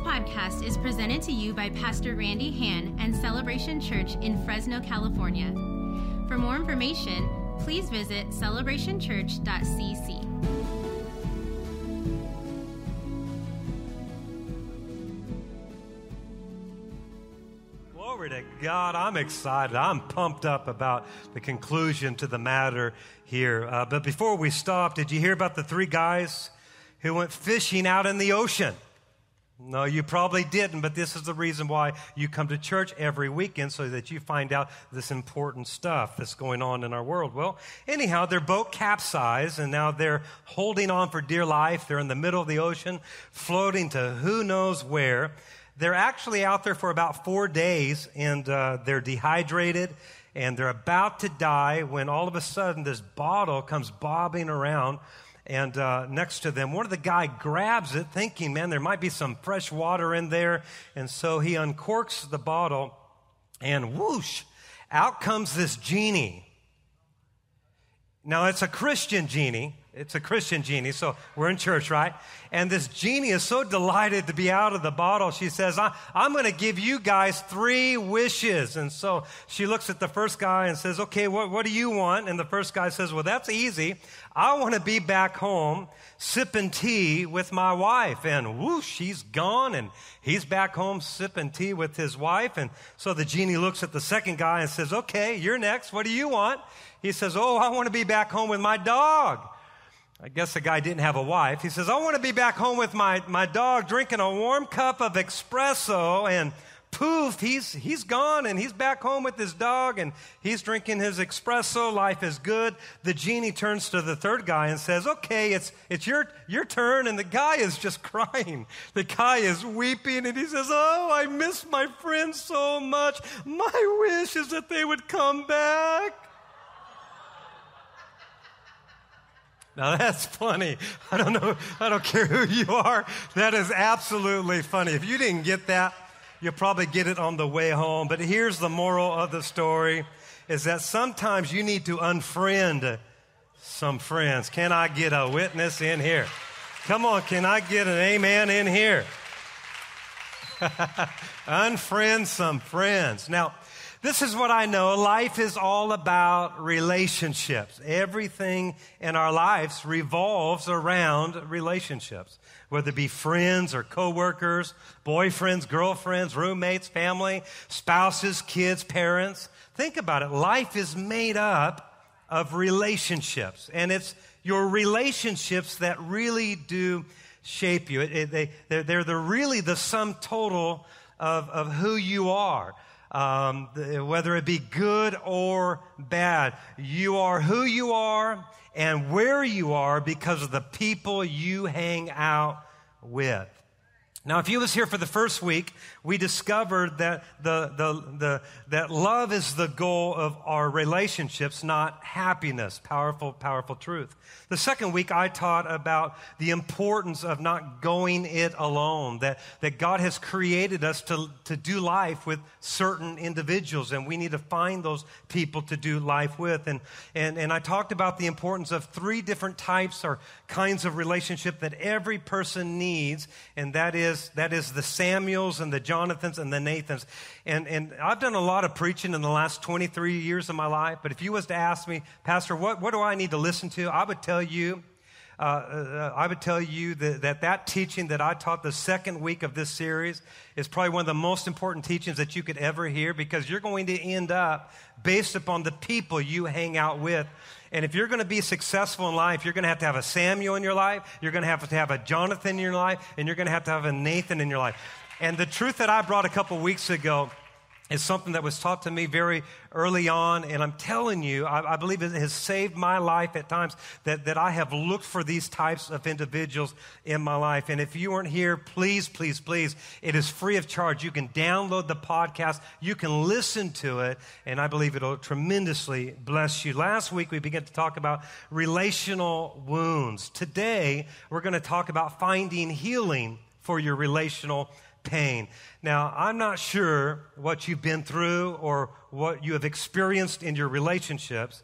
podcast is presented to you by Pastor Randy Hand and Celebration Church in Fresno, California. For more information, please visit celebrationchurch.cc. Glory to God. I'm excited. I'm pumped up about the conclusion to the matter here. Uh, but before we stop, did you hear about the three guys who went fishing out in the ocean? No, you probably didn't, but this is the reason why you come to church every weekend so that you find out this important stuff that's going on in our world. Well, anyhow, their boat capsized and now they're holding on for dear life. They're in the middle of the ocean, floating to who knows where. They're actually out there for about four days and uh, they're dehydrated and they're about to die when all of a sudden this bottle comes bobbing around and uh, next to them. One of the guy grabs it, thinking, man, there might be some fresh water in there. And so he uncorks the bottle, and whoosh, out comes this genie. Now, it's a Christian genie. It's a Christian genie, so we're in church, right? And this genie is so delighted to be out of the bottle. She says, I, am going to give you guys three wishes. And so she looks at the first guy and says, Okay, what, what do you want? And the first guy says, Well, that's easy. I want to be back home sipping tea with my wife. And whoosh, she's gone, and he's back home sipping tea with his wife. And so the genie looks at the second guy and says, Okay, you're next. What do you want? He says, Oh, I want to be back home with my dog. I guess the guy didn't have a wife. He says, I want to be back home with my, my dog drinking a warm cup of espresso. And poof, he's, he's gone and he's back home with his dog and he's drinking his espresso. Life is good. The genie turns to the third guy and says, Okay, it's, it's your, your turn. And the guy is just crying. The guy is weeping and he says, Oh, I miss my friends so much. My wish is that they would come back. Now that's funny. I don't know. I don't care who you are. That is absolutely funny. If you didn't get that, you'll probably get it on the way home. But here's the moral of the story is that sometimes you need to unfriend some friends. Can I get a witness in here? Come on, can I get an amen in here? unfriend some friends. Now, this is what I know. Life is all about relationships. Everything in our lives revolves around relationships, whether it be friends or coworkers, boyfriends, girlfriends, roommates, family, spouses, kids, parents. Think about it. Life is made up of relationships, and it's your relationships that really do shape you. It, it, they, they're, they're the, really the sum total of, of who you are um, whether it be good or bad. You are who you are and where you are because of the people you hang out with. Now, if you was here for the first week, we discovered that the, the, the, that love is the goal of our relationships, not happiness. Powerful, powerful truth. The second week, I taught about the importance of not going it alone, that, that God has created us to, to do life with certain individuals, and we need to find those people to do life with. And, and, and I talked about the importance of three different types or kinds of relationship that every person needs, and that is, that is the Samuels and the Jonathans and the Nathans. And, and I've done a lot of preaching in the last 23 years of my life, but if you was to ask me, Pastor, what, what do I need to listen to? I would tell you, uh, uh, I would tell you that, that that teaching that I taught the second week of this series is probably one of the most important teachings that you could ever hear because you're going to end up based upon the people you hang out with. And if you're going to be successful in life, you're going to have to have a Samuel in your life, you're going to have to have a Jonathan in your life, and you're going to have to have a Nathan in your life. And the truth that I brought a couple weeks ago is something that was taught to me very early on. And I'm telling you, I, I, believe it has saved my life at times that, that I have looked for these types of individuals in my life. And if you weren't here, please, please, please, it is free of charge. You can download the podcast, you can listen to it, and I believe it'll tremendously bless you. Last week, we began to talk about relational wounds. Today, we're going to talk about finding healing for your relational pain. Now, I'm not sure what you've been through or what you have experienced in your relationships,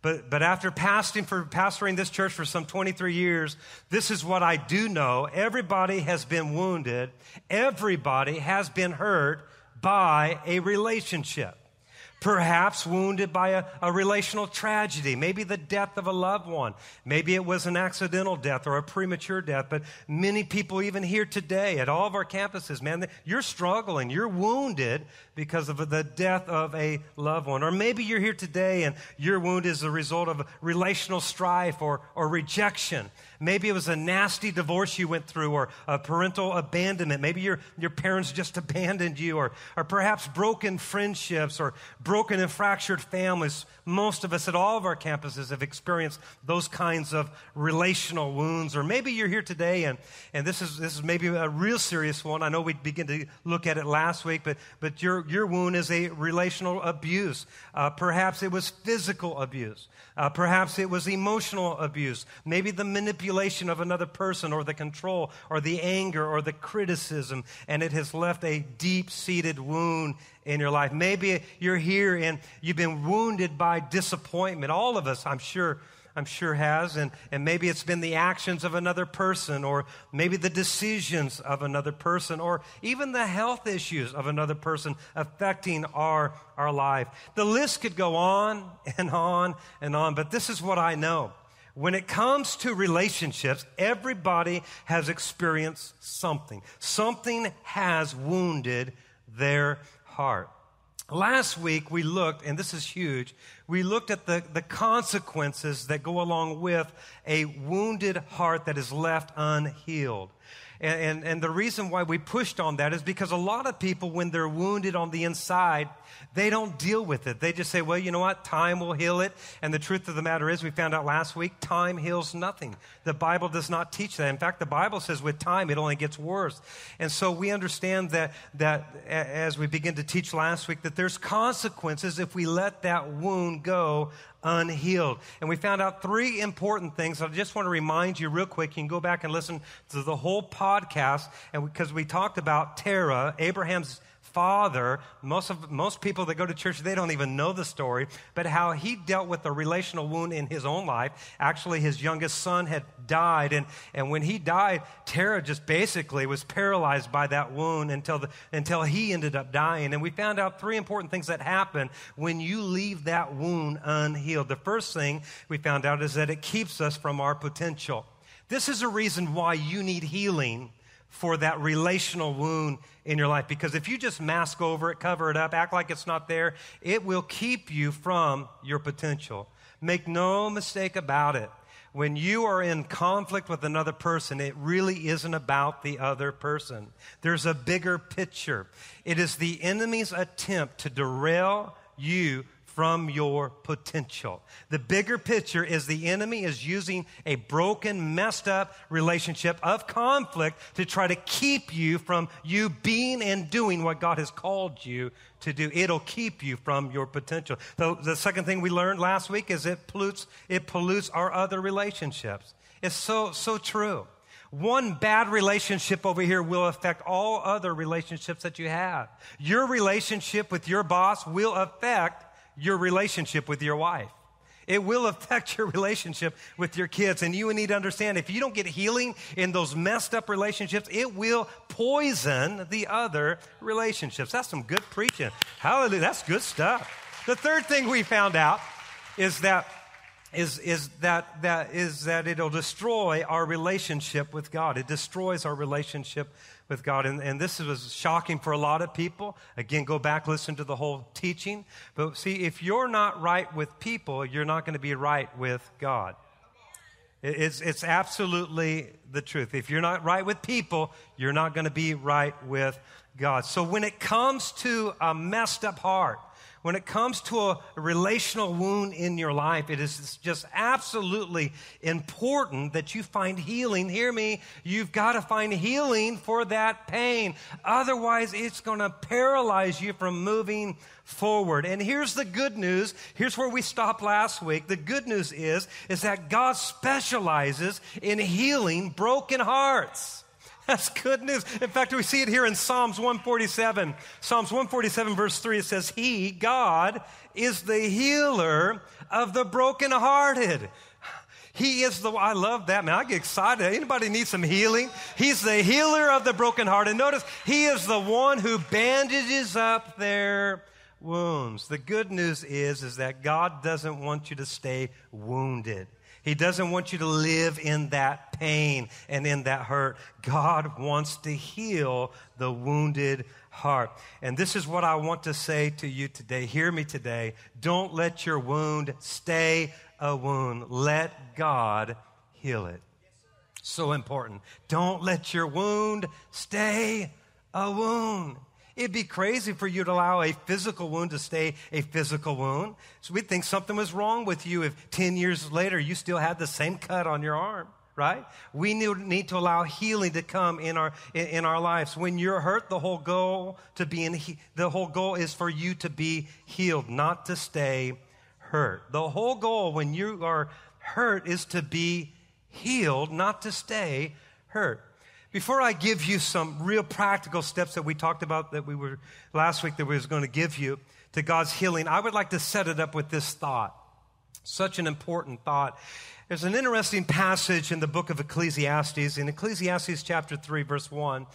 But, but after pastoring, for, pastoring this church for some 23 years, this is what I do know. Everybody has been wounded. Everybody has been hurt by a relationship perhaps wounded by a, a, relational tragedy, maybe the death of a loved one. Maybe it was an accidental death or a premature death. But many people, even here today at all of our campuses, man, you're struggling, you're wounded because of the death of a loved one. Or maybe you're here today and your wound is a result of relational strife or, or rejection. Maybe it was a nasty divorce you went through or a parental abandonment. Maybe your, your parents just abandoned you or, or perhaps broken friendships or broken and fractured families. Most of us at all of our campuses have experienced those kinds of relational wounds. Or maybe you're here today and, and this, is, this is maybe a real serious one. I know we began to look at it last week, but, but your, your wound is a relational abuse. Uh, perhaps it was physical abuse. Uh, perhaps it was emotional abuse. Maybe the manipulation of another person or the control or the anger or the criticism, and it has left a deep seated wound in your life. Maybe you're here and you've been wounded by disappointment. All of us, I'm sure, I'm sure has. And, and maybe it's been the actions of another person, or maybe the decisions of another person, or even the health issues of another person affecting our, our life. The list could go on and on and on, but this is what I know. When it comes to relationships, everybody has experienced something. Something has wounded their heart. Last week we looked, and this is huge, we looked at the, the consequences that go along with a wounded heart that is left unhealed. And, and, and, the reason why we pushed on that is because a lot of people, when they're wounded on the inside, they don't deal with it. They just say, well, you know what? Time will heal it. And the truth of the matter is, we found out last week, time heals nothing. The Bible does not teach that. In fact, the Bible says with time, it only gets worse. And so we understand that, that as we begin to teach last week, that there's consequences if we let that wound go unhealed. And we found out three important things. I just want to remind you real quick. You can go back and listen to the whole podcast, and because we talked about Terah, Abraham's father, most, of, most people that go to church, they don't even know the story, but how he dealt with a relational wound in his own life. Actually, his youngest son had died, and, and when he died, Terah just basically was paralyzed by that wound until, the, until he ended up dying. And we found out three important things that happen when you leave that wound unhealed. The first thing we found out is that it keeps us from our potential. This is a reason why you need healing for that relational wound in your life. Because if you just mask over it, cover it up, act like it's not there, it will keep you from your potential. Make no mistake about it. When you are in conflict with another person, it really isn't about the other person. There's a bigger picture. It is the enemy's attempt to derail you from your potential. The bigger picture is the enemy is using a broken, messed up relationship of conflict to try to keep you from you being and doing what God has called you to do. It'll keep you from your potential. The, the second thing we learned last week is it pollutes, it pollutes our other relationships. It's so, so true. One bad relationship over here will affect all other relationships that you have. Your relationship with your boss will affect your relationship with your wife. It will affect your relationship with your kids. And you need to understand if you don't get healing in those messed up relationships, it will poison the other relationships. That's some good preaching. Hallelujah. That's good stuff. The third thing we found out is that is, is that, that is that it'll destroy our relationship with God. It destroys our relationship with God. And, and this was shocking for a lot of people. Again, go back, listen to the whole teaching. But see, if you're not right with people, you're not going to be right with God. It's, it's absolutely the truth. If you're not right with people, you're not going to be right with God. So when it comes to a messed up heart, when it comes to a relational wound in your life, it is just absolutely important that you find healing. Hear me, you've got to find healing for that pain. Otherwise, it's going to paralyze you from moving forward. And here's the good news. Here's where we stopped last week. The good news is, is that God specializes in healing broken hearts. That's good news. In fact, we see it here in Psalms 147. Psalms 147, verse 3, it says, He, God, is the healer of the brokenhearted. He is the, I love that, man. I get excited. Anybody need some healing? He's the healer of the brokenhearted. Notice, He is the one who bandages up their wounds. The good news is, is that God doesn't want you to stay wounded. He doesn't want you to live in that pain and in that hurt. God wants to heal the wounded heart. And this is what I want to say to you today. Hear me today. Don't let your wound stay a wound. Let God heal it. So important. Don't let your wound stay a wound. It'd be crazy for you to allow a physical wound to stay a physical wound. So we'd think something was wrong with you if 10 years later you still had the same cut on your arm, right? We need to allow healing to come in our, in our lives. When you're hurt, the whole goal to be in, the whole goal is for you to be healed, not to stay hurt. The whole goal when you are hurt is to be healed, not to stay hurt. Before I give you some real practical steps that we talked about that we were last week that we was going to give you to God's healing, I would like to set it up with this thought. Such an important thought. There's an interesting passage in the book of Ecclesiastes, in Ecclesiastes chapter 3, verse 1.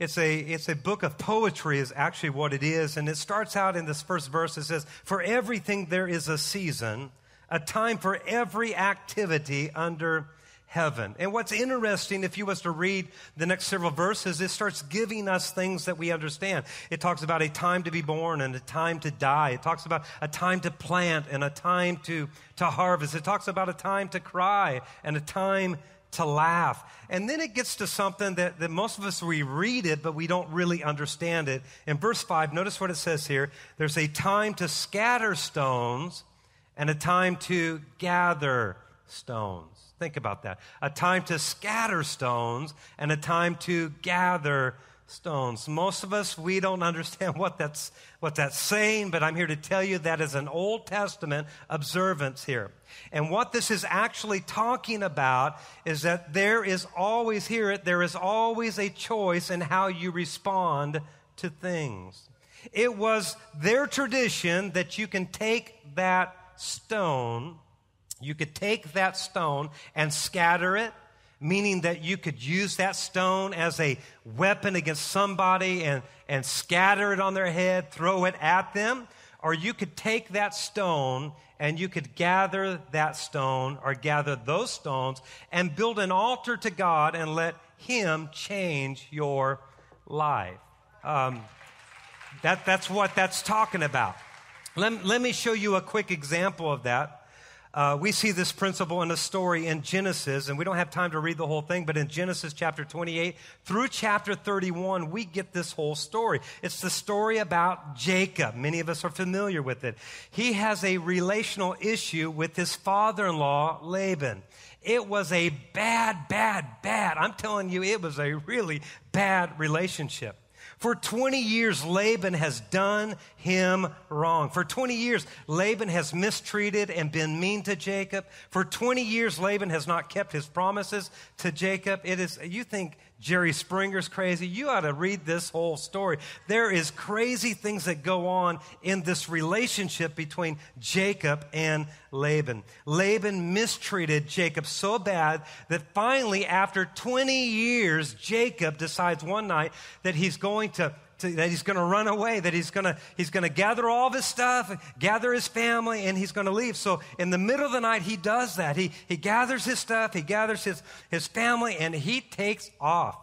It's a, it's a book of poetry, is actually what it is. And it starts out in this first verse. It says, For everything there is a season, a time for every activity under heaven. And what's interesting, if you was to read the next several verses, it starts giving us things that we understand. It talks about a time to be born and a time to die. It talks about a time to plant and a time to, to harvest. It talks about a time to cry and a time to laugh. And then it gets to something that, that most of us, we read it, but we don't really understand it. In verse 5, notice what it says here. There's a time to scatter stones and a time to gather stones. Think about that. A time to scatter stones and a time to gather stones. Most of us, we don't understand what that's, what that's saying, but I'm here to tell you that is an Old Testament observance here. And what this is actually talking about is that there is always, hear it, there is always a choice in how you respond to things. It was their tradition that you can take that stone you could take that stone and scatter it, meaning that you could use that stone as a weapon against somebody and, and scatter it on their head, throw it at them. Or you could take that stone and you could gather that stone or gather those stones and build an altar to God and let Him change your life. Um, that, that's what that's talking about. Let, let me show you a quick example of that. Uh, we see this principle in a story in Genesis, and we don't have time to read the whole thing, but in Genesis chapter 28 through chapter 31, we get this whole story. It's the story about Jacob. Many of us are familiar with it. He has a relational issue with his father in law, Laban. It was a bad, bad, bad. I'm telling you, it was a really bad relationship. For 20 years, Laban has done him wrong. For 20 years, Laban has mistreated and been mean to Jacob. For 20 years, Laban has not kept his promises to Jacob. It is, you think Jerry Springer's crazy. You ought to read this whole story. There is crazy things that go on in this relationship between Jacob and Laban. Laban mistreated Jacob so bad that finally, after 20 years, Jacob decides one night that he's going to to, that he's going to run away, that he's going to, he's going to gather all of his stuff, gather his family, and he's going to leave. So in the middle of the night, he does that. He, he gathers his stuff, he gathers his, his family, and he takes off.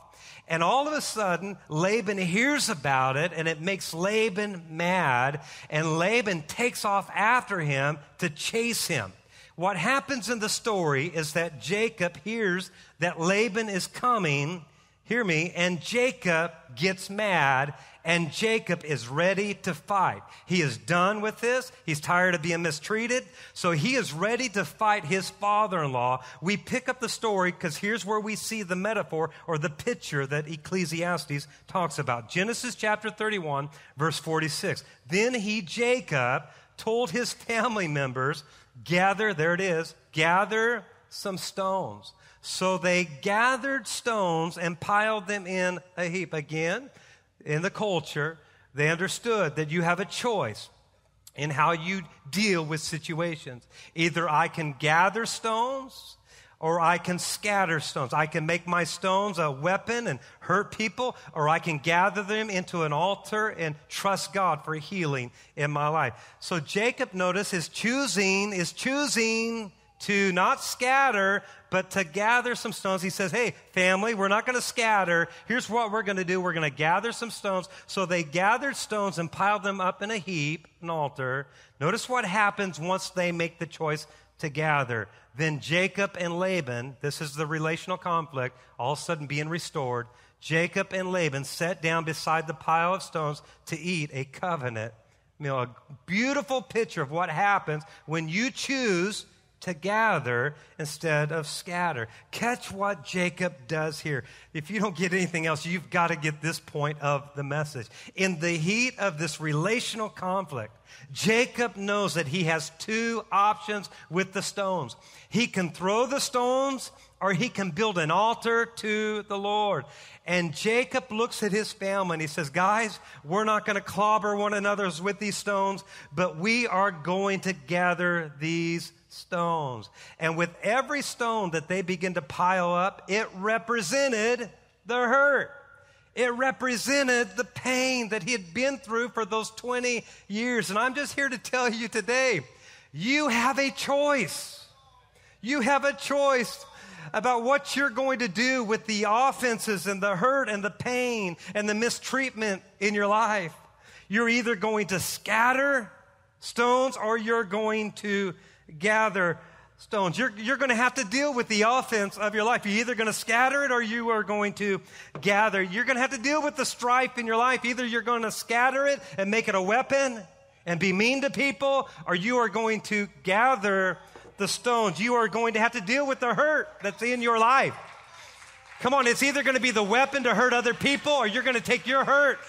And all of a sudden, Laban hears about it, and it makes Laban mad, and Laban takes off after him to chase him. What happens in the story is that Jacob hears that Laban is coming, hear me, and Jacob gets mad and Jacob is ready to fight. He is done with this. He's tired of being mistreated. So he is ready to fight his father in law. We pick up the story because here's where we see the metaphor or the picture that Ecclesiastes talks about. Genesis chapter 31, verse 46. Then he, Jacob, told his family members, Gather, there it is, gather some stones. So they gathered stones and piled them in a heap. Again, in the culture, they understood that you have a choice in how you deal with situations. Either I can gather stones or I can scatter stones. I can make my stones a weapon and hurt people, or I can gather them into an altar and trust God for healing in my life. So Jacob, notice, is choosing, is choosing to not scatter, but to gather some stones. He says, Hey, family, we're not going to scatter. Here's what we're going to do. We're going to gather some stones. So they gathered stones and piled them up in a heap, an altar. Notice what happens once they make the choice to gather. Then Jacob and Laban, this is the relational conflict, all of a sudden being restored. Jacob and Laban sat down beside the pile of stones to eat a covenant meal. A beautiful picture of what happens when you choose to gather instead of scatter. Catch what Jacob does here. If you don't get anything else, you've got to get this point of the message. In the heat of this relational conflict, Jacob knows that he has two options with the stones. He can throw the stones or he can build an altar to the Lord. And Jacob looks at his family and he says, Guys, we're not going to clobber one another with these stones, but we are going to gather these stones. And with every stone that they begin to pile up, it represented the hurt. It represented the pain that he had been through for those 20 years. And I'm just here to tell you today you have a choice. You have a choice about what you're going to do with the offenses and the hurt and the pain and the mistreatment in your life. You're either going to scatter stones or you're going to gather stones. You're, you're going to have to deal with the offense of your life. You're either going to scatter it or you are going to gather. You're going to have to deal with the strife in your life. Either you're going to scatter it and make it a weapon and be mean to people, or you are going to gather the stones. You are going to have to deal with the hurt that's in your life. Come on, it's either going to be the weapon to hurt other people, or you're going to take your hurt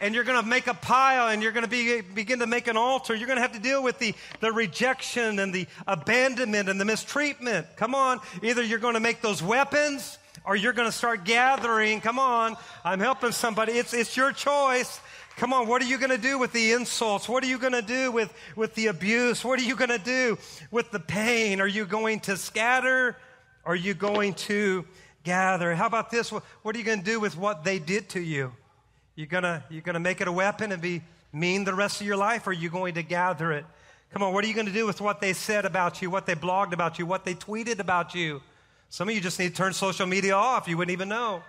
and you're going to make a pile and you're going to be, begin to make an altar. You're going to have to deal with the, the rejection and the abandonment and the mistreatment. Come on. Either you're going to make those weapons or you're going to start gathering. Come on. I'm helping somebody. It's, it's your choice. Come on, what are you going to do with the insults? What are you going to do with, with the abuse? What are you going to do with the pain? Are you going to scatter? Are you going to gather? How about this? What are you going to do with what they did to you? You gonna you're gonna make it a weapon and be mean the rest of your life, or are you going to gather it? Come on, what are you going to do with what they said about you, what they blogged about you, what they tweeted about you? Some of you just need to turn social media off. You wouldn't even know.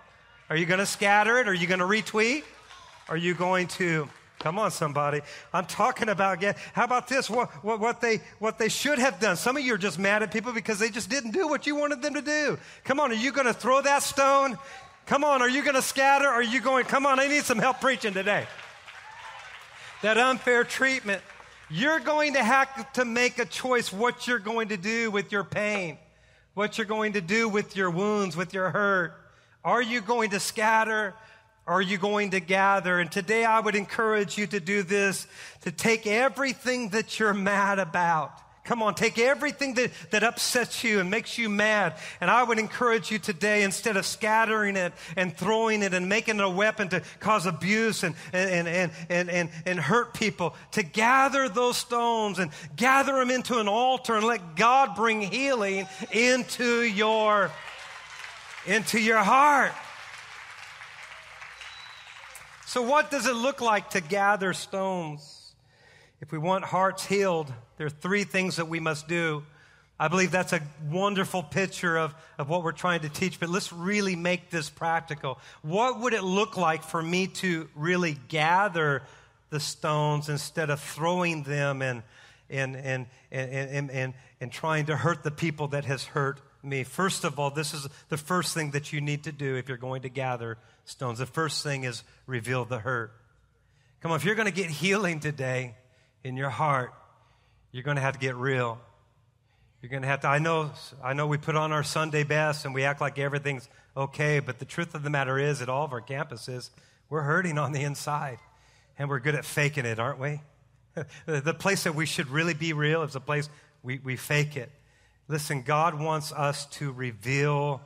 Are you going to scatter it? Are you going to retweet? Are you going to? Come on, somebody. I'm talking about, how about this? What, what, what, they, what they should have done. Some of you are just mad at people because they just didn't do what you wanted them to do. Come on, are you going to throw that stone? Come on, are you going to scatter? Are you going, come on, I need some help preaching today. That unfair treatment. You're going to have to make a choice what you're going to do with your pain, what you're going to do with your wounds, with your hurt. Are you going to scatter? Are you going to gather? And today I would encourage you to do this, to take everything that you're mad about Come on, take everything that, that upsets you and makes you mad. And I would encourage you today, instead of scattering it and throwing it and making it a weapon to cause abuse and, and, and, and, and, and hurt people, to gather those stones and gather them into an altar and let God bring healing into your, into your heart. So, what does it look like to gather stones? If we want hearts healed, there are three things that we must do. I believe that's a wonderful picture of, of what we're trying to teach, but let's really make this practical. What would it look like for me to really gather the stones instead of throwing them and, and, and, and, and, and, and trying to hurt the people that has hurt me? First of all, this is the first thing that you need to do if you're going to gather stones. The first thing is reveal the hurt. Come on, if you're going to get healing today, in your heart, you're going to have to get real. You're going to have to, I know, I know we put on our Sunday best and we act like everything's okay, but the truth of the matter is, at all of our campuses, we're hurting on the inside. And we're good at faking it, aren't we? the place that we should really be real is a place we, we fake it. Listen, God wants us to reveal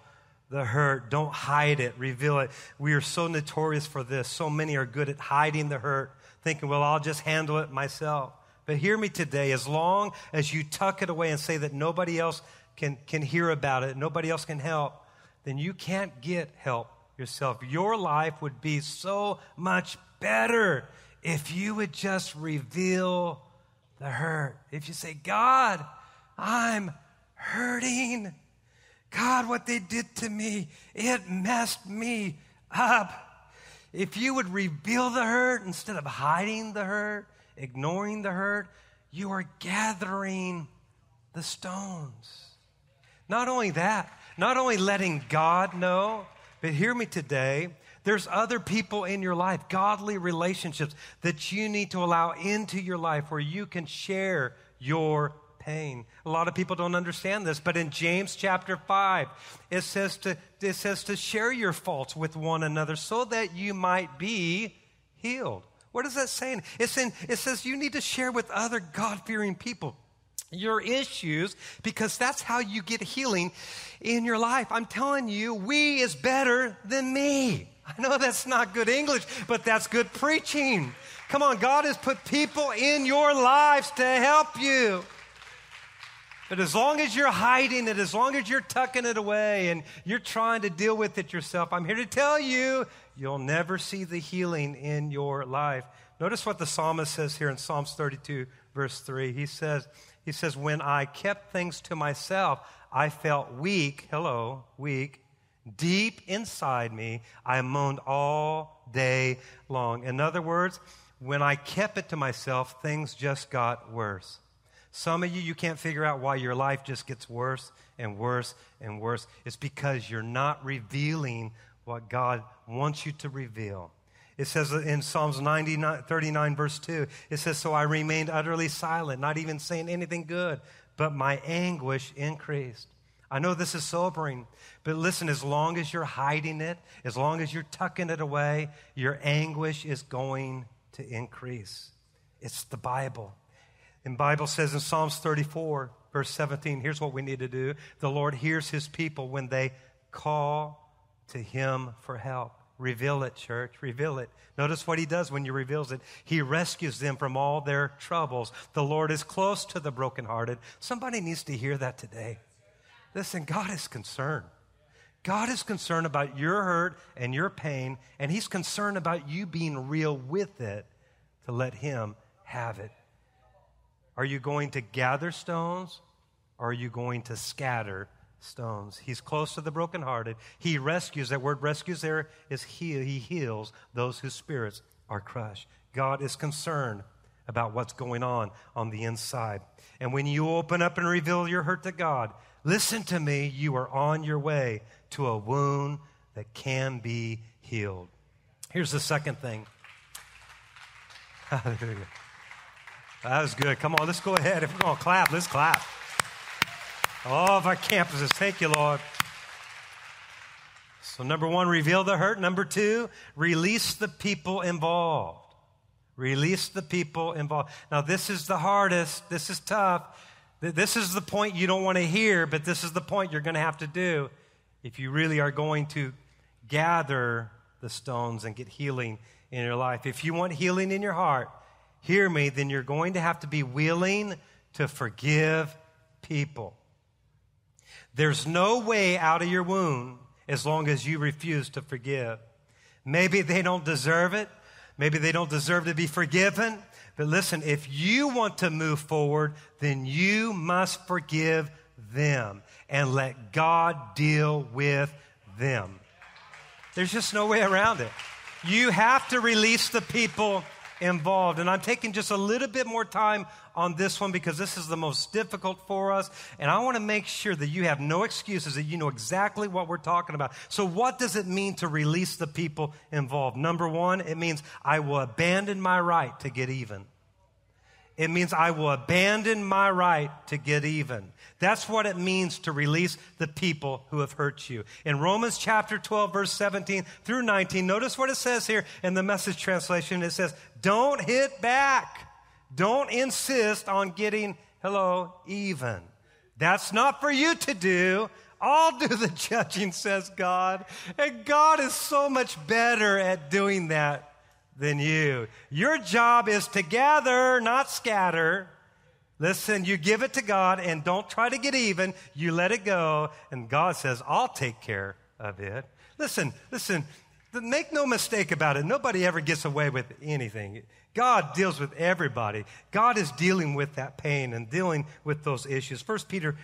the hurt. Don't hide it, reveal it. We are so notorious for this. So many are good at hiding the hurt, thinking, well, I'll just handle it myself. But hear me today, as long as you tuck it away and say that nobody else can, can hear about it, nobody else can help, then you can't get help yourself. Your life would be so much better if you would just reveal the hurt. If you say, God, I'm hurting. God, what they did to me, it messed me up. If you would reveal the hurt instead of hiding the hurt, ignoring the hurt, you are gathering the stones. Not only that, not only letting God know, but hear me today, there's other people in your life, godly relationships that you need to allow into your life where you can share your pain. A lot of people don't understand this, but in James chapter 5, it says to, it says to share your faults with one another so that you might be healed. What is that saying? It's in, it says you need to share with other God fearing people your issues because that's how you get healing in your life. I'm telling you, we is better than me. I know that's not good English, but that's good preaching. Come on, God has put people in your lives to help you. But as long as you're hiding it, as long as you're tucking it away and you're trying to deal with it yourself, I'm here to tell you, you'll never see the healing in your life. Notice what the psalmist says here in Psalms 32, verse 3. He says, he says, When I kept things to myself, I felt weak. Hello, weak. Deep inside me, I moaned all day long. In other words, when I kept it to myself, things just got worse. Some of you, you can't figure out why your life just gets worse and worse and worse. It's because you're not revealing what God wants you to reveal. It says in Psalms 99, 39, verse 2, it says, So I remained utterly silent, not even saying anything good, but my anguish increased. I know this is sobering, but listen, as long as you're hiding it, as long as you're tucking it away, your anguish is going to increase. It's the Bible. And Bible says in Psalms 34, verse 17, here's what we need to do. The Lord hears his people when they call to him for help. Reveal it, church. Reveal it. Notice what he does when he reveals it. He rescues them from all their troubles. The Lord is close to the brokenhearted. Somebody needs to hear that today. Listen, God is concerned. God is concerned about your hurt and your pain, and he's concerned about you being real with it to let him have it. Are you going to gather stones or are you going to scatter stones? He's close to the brokenhearted. He rescues. That word rescues there is heal. He heals those whose spirits are crushed. God is concerned about what's going on on the inside. And when you open up and reveal your hurt to God, listen to me, you are on your way to a wound that can be healed. Here's the second thing. Hallelujah. That was good. Come on, let's go ahead. If we're going to clap, let's clap. All of our campuses. Thank you, Lord. So, number one, reveal the hurt. Number two, release the people involved. Release the people involved. Now, this is the hardest. This is tough. This is the point you don't want to hear, but this is the point you're going to have to do if you really are going to gather the stones and get healing in your life. If you want healing in your heart, hear me, then you're going to have to be willing to forgive people. There's no way out of your wound as long as you refuse to forgive. Maybe they don't deserve it. Maybe they don't deserve to be forgiven. But listen, if you want to move forward, then you must forgive them and let God deal with them. There's just no way around it. You have to release the people involved. And I'm taking just a little bit more time on this one because this is the most difficult for us. And I want to make sure that you have no excuses, that you know exactly what we're talking about. So, what does it mean to release the people involved? Number one, it means I will abandon my right to get even. It means I will abandon my right to get even. That's what it means to release the people who have hurt you. In Romans chapter 12, verse 17 through 19, notice what it says here in the message translation. It says, Don't hit back. Don't insist on getting, hello, even. That's not for you to do. I'll do the judging, says God. And God is so much better at doing that than you. Your job is to gather, not scatter. Listen, you give it to God and don't try to get even. You let it go. And God says, I'll take care of it. Listen, listen, make no mistake about it. Nobody ever gets away with anything. God deals with everybody. God is dealing with that pain and dealing with those issues. First Peter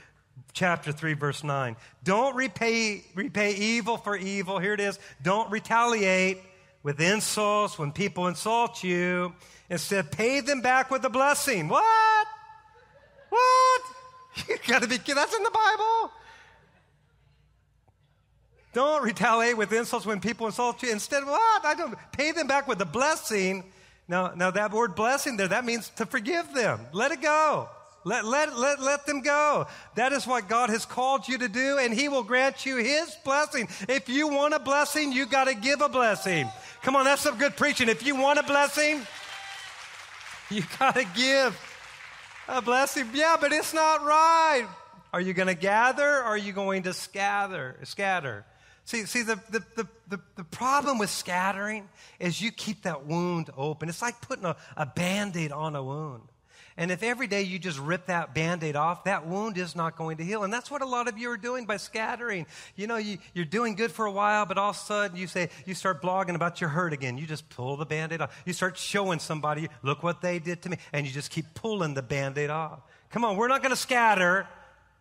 chapter 3 verse 9. Don't repay repay evil for evil. Here it is. Don't retaliate with insults when people insult you. Instead, pay them back with a blessing. What? What? You gotta be kidding. that's in the Bible. Don't retaliate with insults when people insult you. Instead, what? I don't pay them back with a blessing. Now, now that word blessing there, that means to forgive them. Let it go. Let, let, let, let them go. That is what God has called you to do, and He will grant you His blessing. If you want a blessing, you got to give a blessing. Come on, that's some good preaching. If you want a blessing, you got to give a blessing. Yeah, but it's not right. Are you going to gather or are you going to scatter? Scatter. See, see the, the, the, the, the problem with scattering is you keep that wound open. It's like putting a, a band aid on a wound. And if every day you just rip that band aid off, that wound is not going to heal. And that's what a lot of you are doing by scattering. You know, you, you're doing good for a while, but all of a sudden you say, you start blogging about your hurt again. You just pull the band aid off. You start showing somebody, look what they did to me. And you just keep pulling the band aid off. Come on, we're not going to scatter.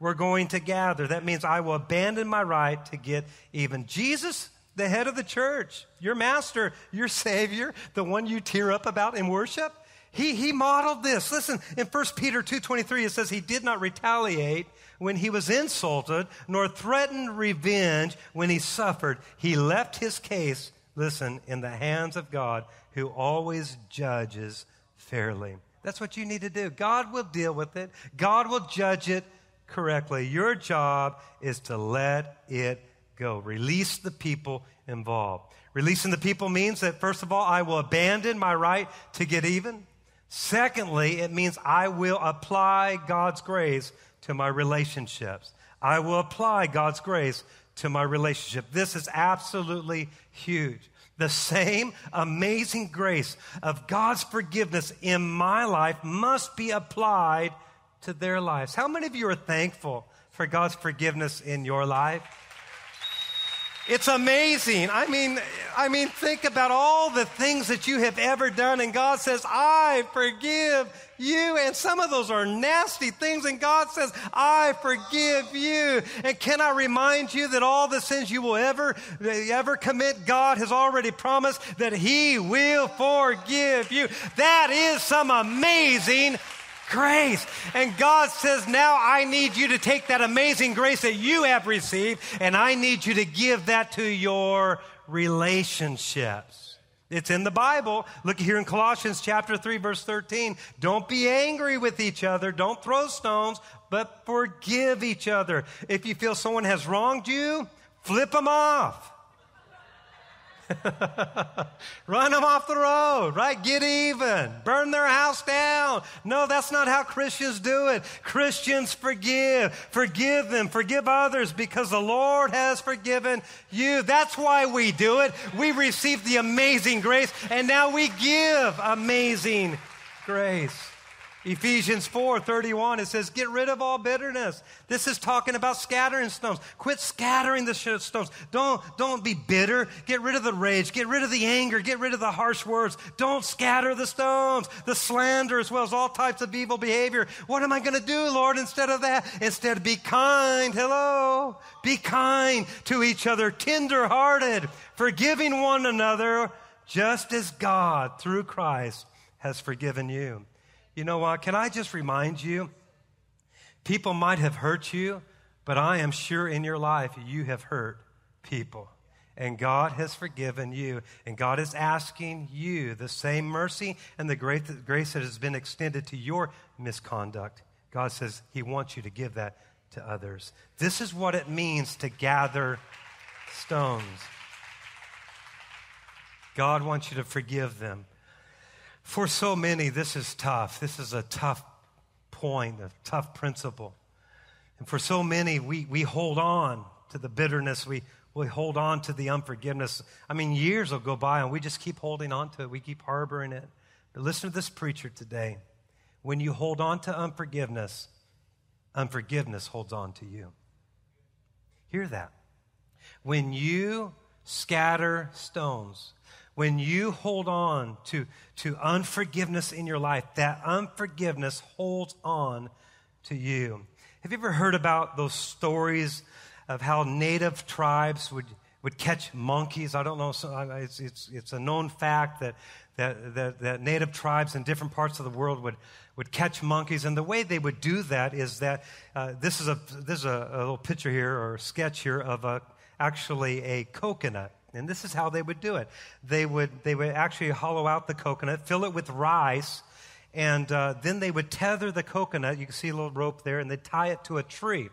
We're going to gather. That means I will abandon my right to get even. Jesus the head of the church, your master, your savior, the one you tear up about in worship. He, he modeled this. Listen, in 1 Peter 2.23, it says he did not retaliate when he was insulted, nor threatened revenge when he suffered. He left his case, listen, in the hands of God, who always judges fairly. That's what you need to do. God will deal with it. God will judge it correctly. Your job is to let it go. Release the people involved. Releasing the people means that, first of all, I will abandon my right to get even. Secondly, it means I will apply God's grace to my relationships. I will apply God's grace to my relationship. This is absolutely huge. The same amazing grace of God's forgiveness in my life must be applied to their lives. How many of you are thankful for God's forgiveness in your life? It's amazing. I mean, I mean, think about all the things that you have ever done, and God says, I forgive you. And some of those are nasty things, and God says, I forgive you. And can I remind you that all the sins you will ever, ever commit, God has already promised that He will forgive you. That is some amazing grace. And God says, now I need you to take that amazing grace that you have received and I need you to give that to your relationships. It's in the Bible. Look here in Colossians chapter 3 verse 13. Don't be angry with each other. Don't throw stones, but forgive each other. If you feel someone has wronged you, flip them off. Run them off the road, right? Get even. Burn their house down. No, that's not how Christians do it. Christians forgive. Forgive them. Forgive others because the Lord has forgiven you. That's why we do it. We receive the amazing grace and now we give amazing grace. Ephesians 4 31, it says, Get rid of all bitterness. This is talking about scattering stones. Quit scattering the stones. Don't, don't be bitter. Get rid of the rage. Get rid of the anger. Get rid of the harsh words. Don't scatter the stones, the slander, as well as all types of evil behavior. What am I going to do, Lord, instead of that? Instead, be kind. Hello. Be kind to each other, tender hearted, forgiving one another, just as God, through Christ, has forgiven you. You know what? Can I just remind you? People might have hurt you, but I am sure in your life you have hurt people. And God has forgiven you. And God is asking you the same mercy and the grace that has been extended to your misconduct. God says He wants you to give that to others. This is what it means to gather stones. God wants you to forgive them. For so many, this is tough. This is a tough point, a tough principle. And for so many, we, we hold on to the bitterness. We, we hold on to the unforgiveness. I mean, years will go by and we just keep holding on to it. We keep harboring it. But listen to this preacher today. When you hold on to unforgiveness, unforgiveness holds on to you. Hear that. When you scatter stones, when you hold on to, to unforgiveness in your life, that unforgiveness holds on to you. Have you ever heard about those stories of how native tribes would, would catch monkeys? I don't know. It's, it's, it's a known fact that, that, that, that native tribes in different parts of the world would, would catch monkeys. And the way they would do that is that uh, this is, a, this is a, a, little picture here or sketch here of a, actually a coconut. And this is how they would do it. They would, they would actually hollow out the coconut, fill it with rice, and uh, then they would tether the coconut. You can see a little rope there, and they'd tie it to a tree.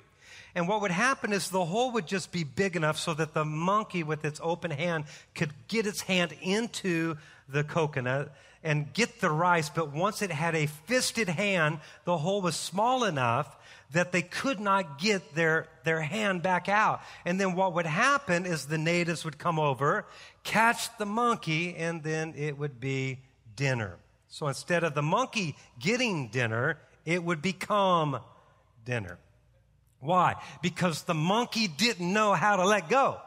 And what would happen is the hole would just be big enough so that the monkey with its open hand could get its hand into the coconut and get the rice. But once it had a fisted hand, the hole was small enough that they could not get their, their hand back out. And then what would happen is the natives would come over, catch the monkey, and then it would be dinner. So instead of the monkey getting dinner, it would become dinner. Why? Because the monkey didn't know how to let go.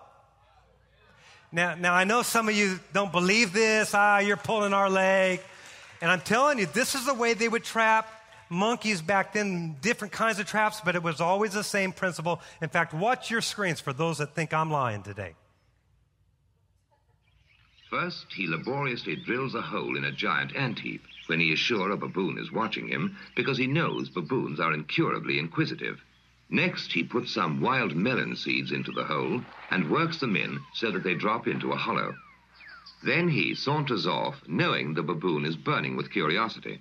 Now, now I know some of you don't believe this. Ah, you're pulling our leg. And I'm telling you, this is the way they would trap monkeys back then, different kinds of traps, but it was always the same principle. In fact, watch your screens for those that think I'm lying today. First, he laboriously drills a hole in a giant ant heap when he is sure a baboon is watching him because he knows baboons are incurably inquisitive. Next, he puts some wild melon seeds into the hole and works them in so that they drop into a hollow. Then he saunters off, knowing the baboon is burning with curiosity.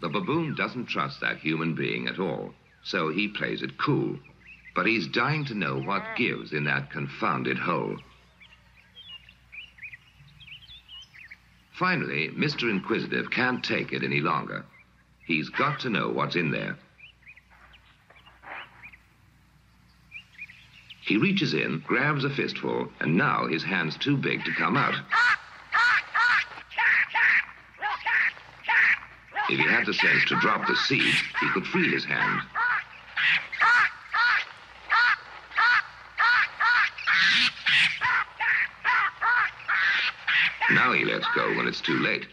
The baboon doesn't trust that human being at all, so he plays it cool. But he's dying to know what gives in that confounded hole. Finally, Mr. Inquisitive can't take it any longer. He's got to know what's in there. He reaches in, grabs a fistful, and now his hand's too big to come out. Ah! If he had the sense to drop the seed, he could free his hand. Now he lets go when it's too late.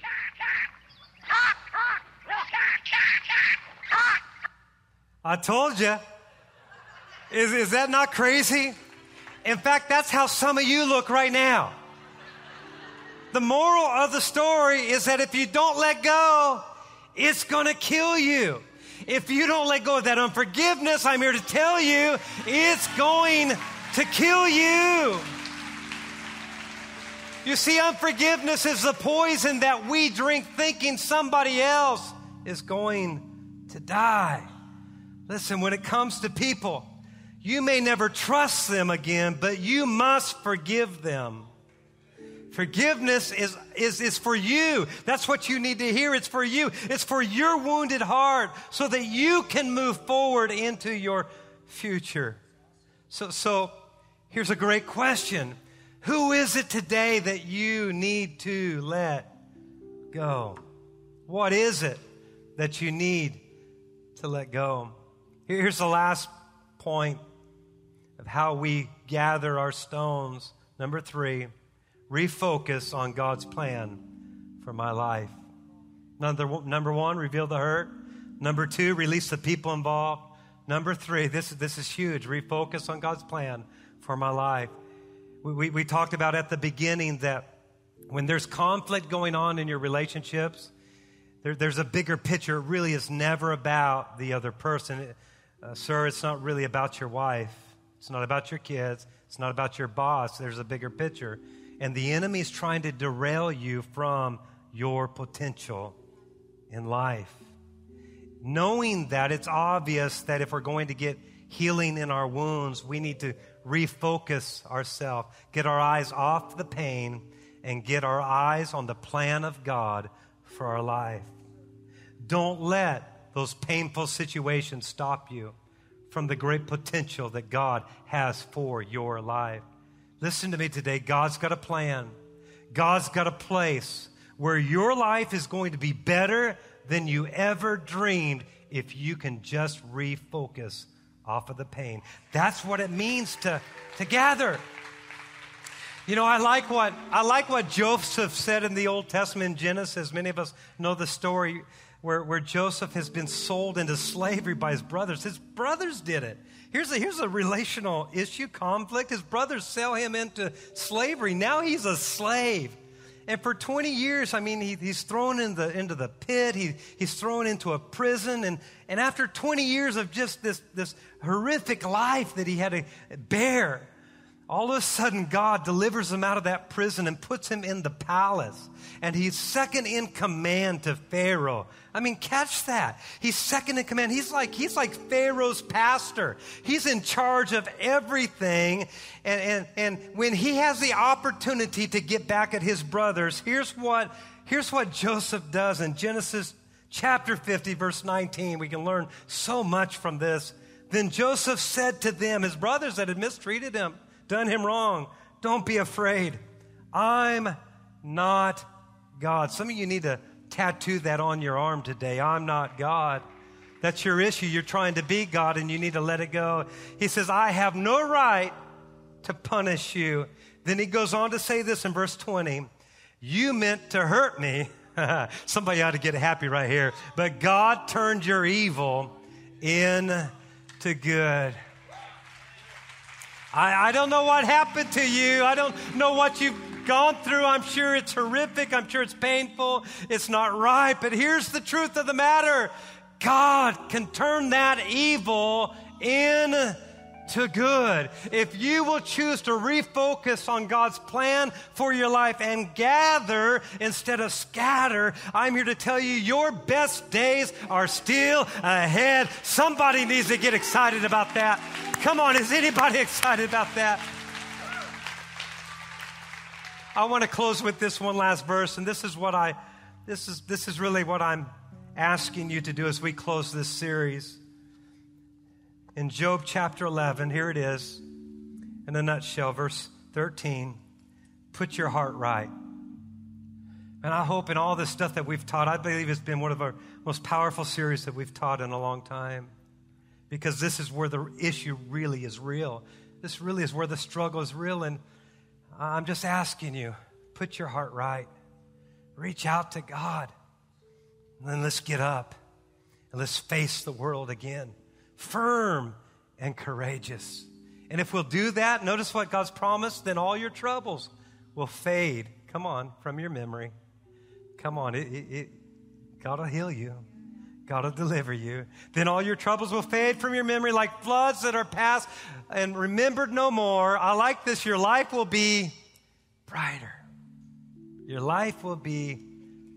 I told you. Is, is that not crazy? In fact, that's how some of you look right now. The moral of the story is that if you don't let go, it's going to kill you. If you don't let go of that unforgiveness, I'm here to tell you, it's going to kill you. You see, unforgiveness is the poison that we drink thinking somebody else is going to die. Listen, when it comes to people, you may never trust them again, but you must forgive them. Forgiveness is, is, is for you. That's what you need to hear. It's for you. It's for your wounded heart so that you can move forward into your future. So, so here's a great question Who is it today that you need to let go? What is it that you need to let go? Here's the last point of how we gather our stones. Number three, refocus on God's plan for my life. Number, number one, reveal the hurt. Number two, release the people involved. Number three, this, this is huge, refocus on God's plan for my life. We, we, we talked about at the beginning that when there's conflict going on in your relationships, there, there's a bigger picture. It really is never about the other person. Uh, sir, it's not really about your wife. It's not about your kids. It's not about your boss. There's a bigger picture. And the enemy is trying to derail you from your potential in life. Knowing that, it's obvious that if we're going to get healing in our wounds, we need to refocus ourselves, get our eyes off the pain, and get our eyes on the plan of God for our life. Don't let those painful situations stop you from the great potential that God has for your life. Listen to me today. God's got a plan. God's got a place where your life is going to be better than you ever dreamed if you can just refocus off of the pain. That's what it means to, to gather. You know, I like what I like what Joseph said in the Old Testament Genesis. Many of us know the story where, where Joseph has been sold into slavery by his brothers. His brothers did it. Here's a, here's a relational issue, conflict. His brothers sell him into slavery. Now he's a slave. And for 20 years, I mean, he, he's thrown in the, into the pit. He, he's thrown into a prison. And, and after 20 years of just this, this horrific life that he had to bear, all of a sudden, God delivers him out of that prison and puts him in the palace. And he's second in command to Pharaoh. I mean, catch that. He's second in command. He's like, he's like Pharaoh's pastor. He's in charge of everything. And, and, and when he has the opportunity to get back at his brothers, here's what, here's what Joseph does in Genesis chapter 50, verse 19. We can learn so much from this. Then Joseph said to them, his brothers that had mistreated him, done him wrong. Don't be afraid. I'm not God. Some of you need to tattoo that on your arm today. I'm not God. That's your issue. You're trying to be God and you need to let it go. He says, I have no right to punish you. Then he goes on to say this in verse 20 You meant to hurt me. Somebody ought to get happy right here. But God turned your evil into good. I, I don't know what happened to you. I don't know what you've gone through. I'm sure it's horrific. I'm sure it's painful. It's not right. But here's the truth of the matter God can turn that evil in to good. If you will choose to refocus on God's plan for your life and gather instead of scatter, I'm here to tell you your best days are still ahead. Somebody needs to get excited about that. Come on, is anybody excited about that? I want to close with this one last verse, and this is what I this is this is really what I'm asking you to do as we close this series in Job chapter 11. Here it is in a nutshell, verse 13. Put your heart right. And I hope in all this stuff that we've taught, I believe it's been one of our most powerful series that we've taught in a long time. Because this is where the issue really is real. This really is where the struggle is real. And I'm just asking you, put your heart right. Reach out to God. And then let's get up and let's face the world again firm and courageous. And if we'll do that, notice what God's promised, then all your troubles will fade. Come on, from your memory. Come on, it, it, it, God will heal you. God will deliver you. Then all your troubles will fade from your memory like floods that are past and remembered no more. I like this. Your life will be brighter. Your life will be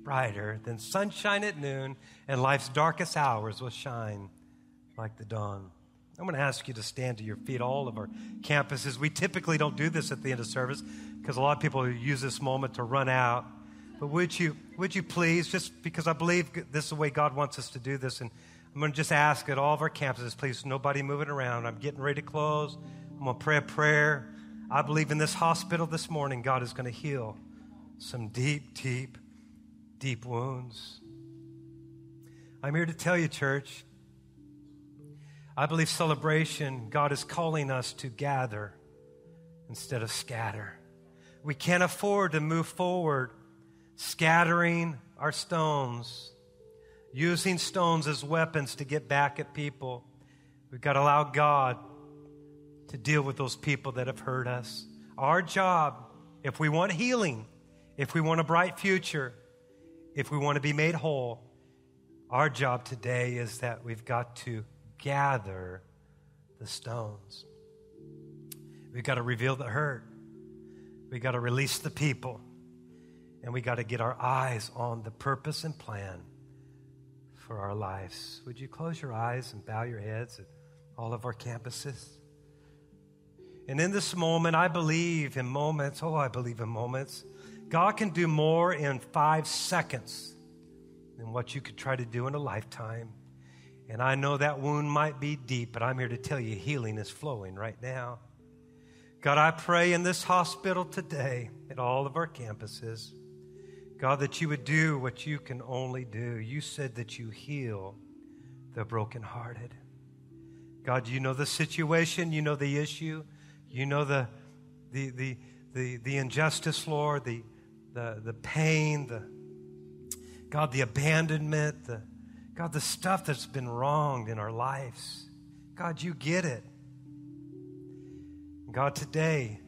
brighter than sunshine at noon, and life's darkest hours will shine like the dawn. I'm going to ask you to stand to your feet, all of our campuses. We typically don't do this at the end of service because a lot of people use this moment to run out. But would you, would you please, just because I believe this is the way God wants us to do this, and I'm going to just ask at all of our campuses, please, nobody moving around. I'm getting ready to close. I'm going to pray a prayer. I believe in this hospital this morning, God is going to heal some deep, deep, deep wounds. I'm here to tell you, church, I believe celebration, God is calling us to gather instead of scatter. We can't afford to move forward scattering our stones, using stones as weapons to get back at people. We've got to allow God to deal with those people that have hurt us. Our job, if we want healing, if we want a bright future, if we want to be made whole, our job today is that we've got to gather the stones. We've got to reveal the hurt. We've got to release the people. And we got to get our eyes on the purpose and plan for our lives. Would you close your eyes and bow your heads at all of our campuses? And in this moment, I believe in moments, oh, I believe in moments. God can do more in five seconds than what you could try to do in a lifetime. And I know that wound might be deep, but I'm here to tell you healing is flowing right now. God, I pray in this hospital today, at all of our campuses, God, that you would do what you can only do. You said that you heal the brokenhearted. God, you know the situation, you know the issue, you know the, the, the, the, the injustice, Lord, the, the, the pain, the, God, the abandonment, the, God, the stuff that's been wronged in our lives. God, you get it. God, today,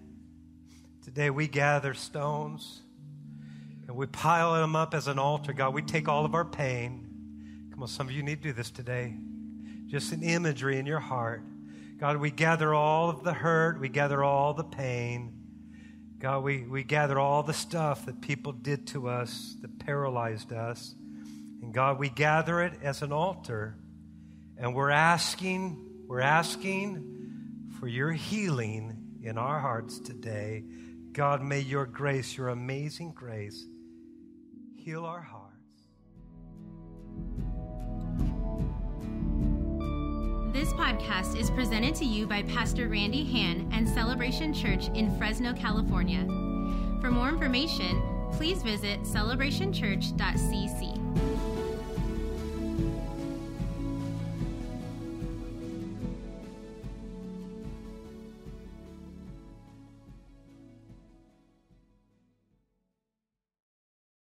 today we gather stones and we pile them up as an altar. God, we take all of our pain. Come on, some of you need to do this today. Just an imagery in your heart. God, we gather all of the hurt, we gather all the pain. God, we, we gather all the stuff that people did to us that paralyzed us. And God, we gather it as an altar. And we're asking, we're asking for your healing in our hearts today. God, may your grace, your amazing grace, heal our hearts. This podcast is presented to you by Pastor Randy Hand and Celebration Church in Fresno, California. For more information, please visit celebrationchurch.cc.